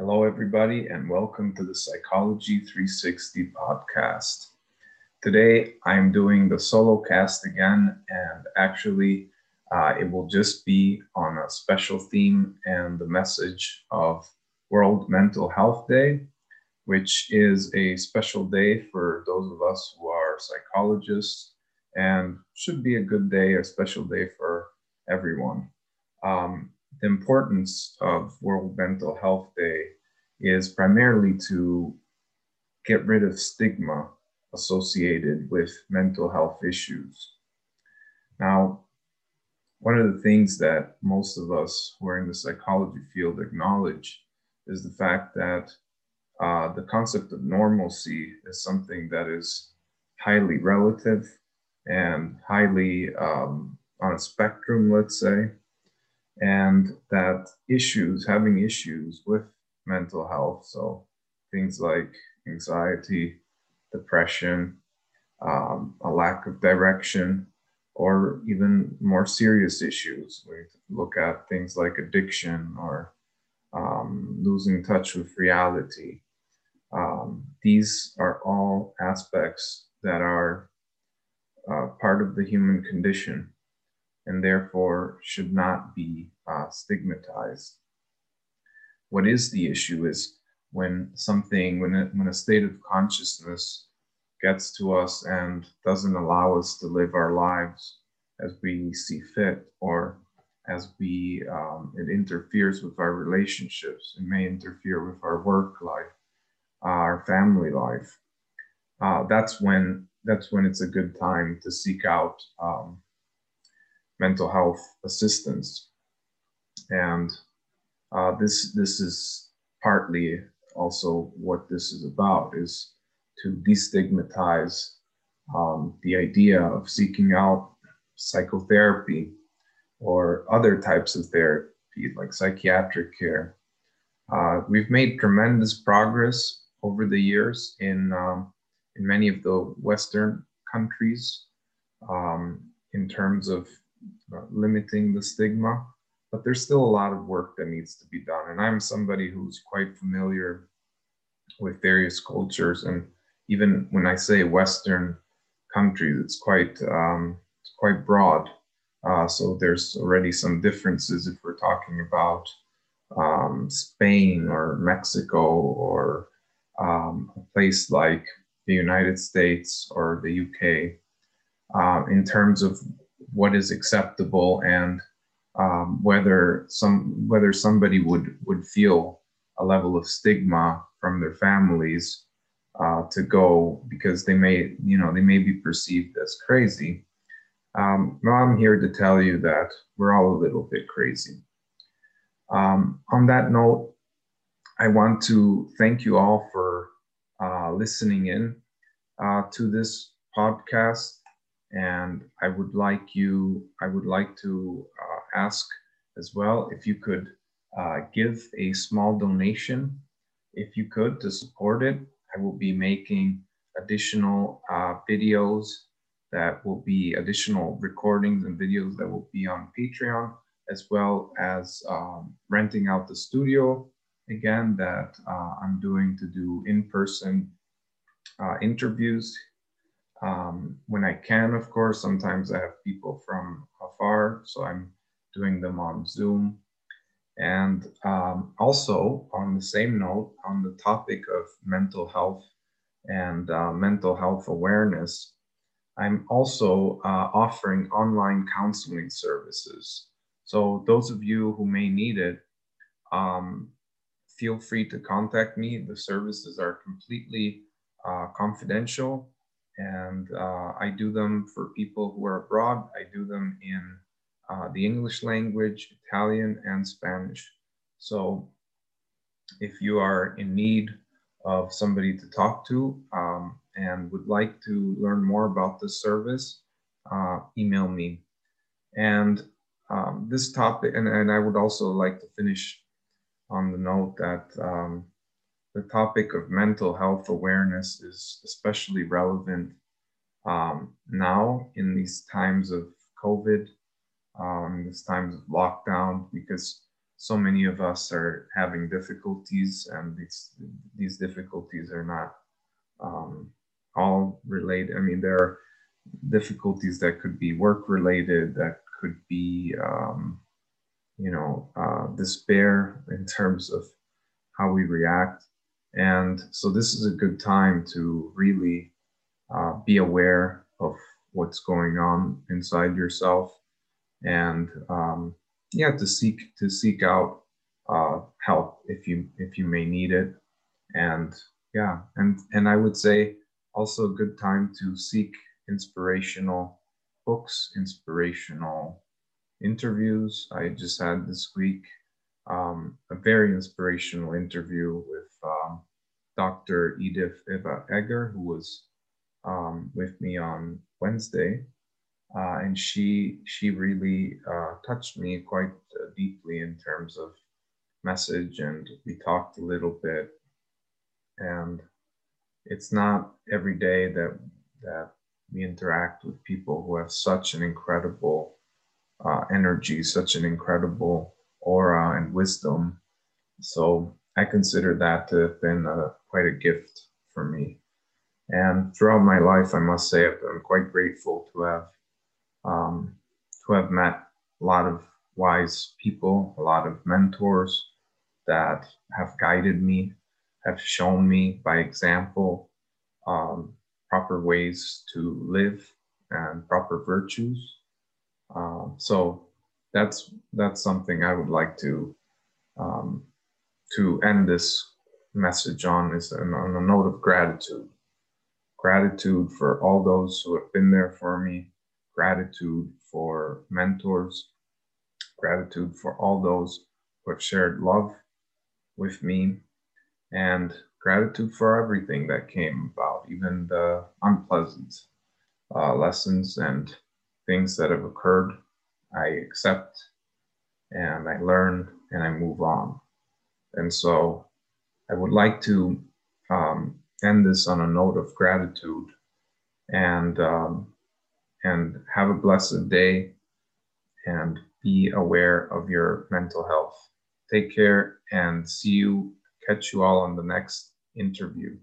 Hello, everybody, and welcome to the Psychology 360 podcast. Today, I'm doing the solo cast again, and actually, uh, it will just be on a special theme and the message of World Mental Health Day, which is a special day for those of us who are psychologists and should be a good day, a special day for everyone. Um, the importance of World Mental Health Day is primarily to get rid of stigma associated with mental health issues. Now, one of the things that most of us who are in the psychology field acknowledge is the fact that uh, the concept of normalcy is something that is highly relative and highly um, on a spectrum, let's say and that issues, having issues with mental health, so things like anxiety, depression, um, a lack of direction, or even more serious issues. We look at things like addiction or um, losing touch with reality. Um, these are all aspects that are uh, part of the human condition and therefore should not be uh, stigmatized. What is the issue is when something, when a, when a state of consciousness gets to us and doesn't allow us to live our lives as we see fit or as we um, it interferes with our relationships it may interfere with our work life our family life uh, that's when that's when it's a good time to seek out um, mental health assistance. And uh, this this is partly also what this is about is to destigmatize um, the idea of seeking out psychotherapy or other types of therapy like psychiatric care. Uh, we've made tremendous progress over the years in um, in many of the Western countries um, in terms of limiting the stigma, but there's still a lot of work that needs to be done. And I'm somebody who's quite familiar with various cultures, and even when I say Western countries, it's quite um, it's quite broad. Uh, so there's already some differences if we're talking about um, Spain or Mexico or um, a place like the United States or the UK uh, in terms of what is acceptable and um, whether some whether somebody would would feel a level of stigma from their families uh, to go because they may you know they may be perceived as crazy. Um, I'm here to tell you that we're all a little bit crazy. Um, on that note, I want to thank you all for uh, listening in uh, to this podcast and I would like you, I would like to uh, ask as well if you could uh, give a small donation, if you could, to support it. I will be making additional uh, videos that will be additional recordings and videos that will be on Patreon, as well as um, renting out the studio again that uh, I'm doing to do in-person uh, interviews um, when I can, of course, sometimes I have people from afar, so I'm doing them on Zoom. And um, also, on the same note, on the topic of mental health and uh, mental health awareness, I'm also uh, offering online counseling services. So, those of you who may need it, um, feel free to contact me. The services are completely uh, confidential and uh, I do them for people who are abroad. I do them in uh, the English language, Italian, and Spanish. So if you are in need of somebody to talk to um, and would like to learn more about this service, uh, email me. And um, this topic, and, and I would also like to finish on the note that um, the topic of mental health awareness is especially relevant um, now in these times of COVID, um, these times of lockdown, because so many of us are having difficulties, and these these difficulties are not um, all related. I mean, there are difficulties that could be work related, that could be, um, you know, uh, despair in terms of how we react. And so this is a good time to really uh, be aware of what's going on inside yourself and um, yeah to seek to seek out uh, help if you if you may need it. And yeah and and i would say also a good time to seek inspirational books inspirational interviews. I just had this week um, a very inspirational interview with um, dr edith eva Eger, who was um, with me on wednesday uh, and she she really uh, touched me quite uh, deeply in terms of message, and we talked a little bit. And it's not every day that that we interact with people who have such an incredible uh, energy, such an incredible aura and wisdom. So I consider that to have been a, quite a gift for me. And throughout my life, I must say, I'm quite grateful to have um, to have met a lot of wise people, a lot of mentors that have guided me, have shown me by example um, proper ways to live and proper virtues. Um, so that's that's something I would like to um, to end this message on is on a note of gratitude. Gratitude for all those who have been there for me, gratitude for mentors, gratitude for all those who have shared love with me, and gratitude for everything that came about, even the unpleasant uh, lessons and things that have occurred. I accept and I learn and I move on. And so I would like to um, end this on a note of gratitude and um, and have a blessed day and be aware of your mental health. Take care and see you, catch you all on the next interview.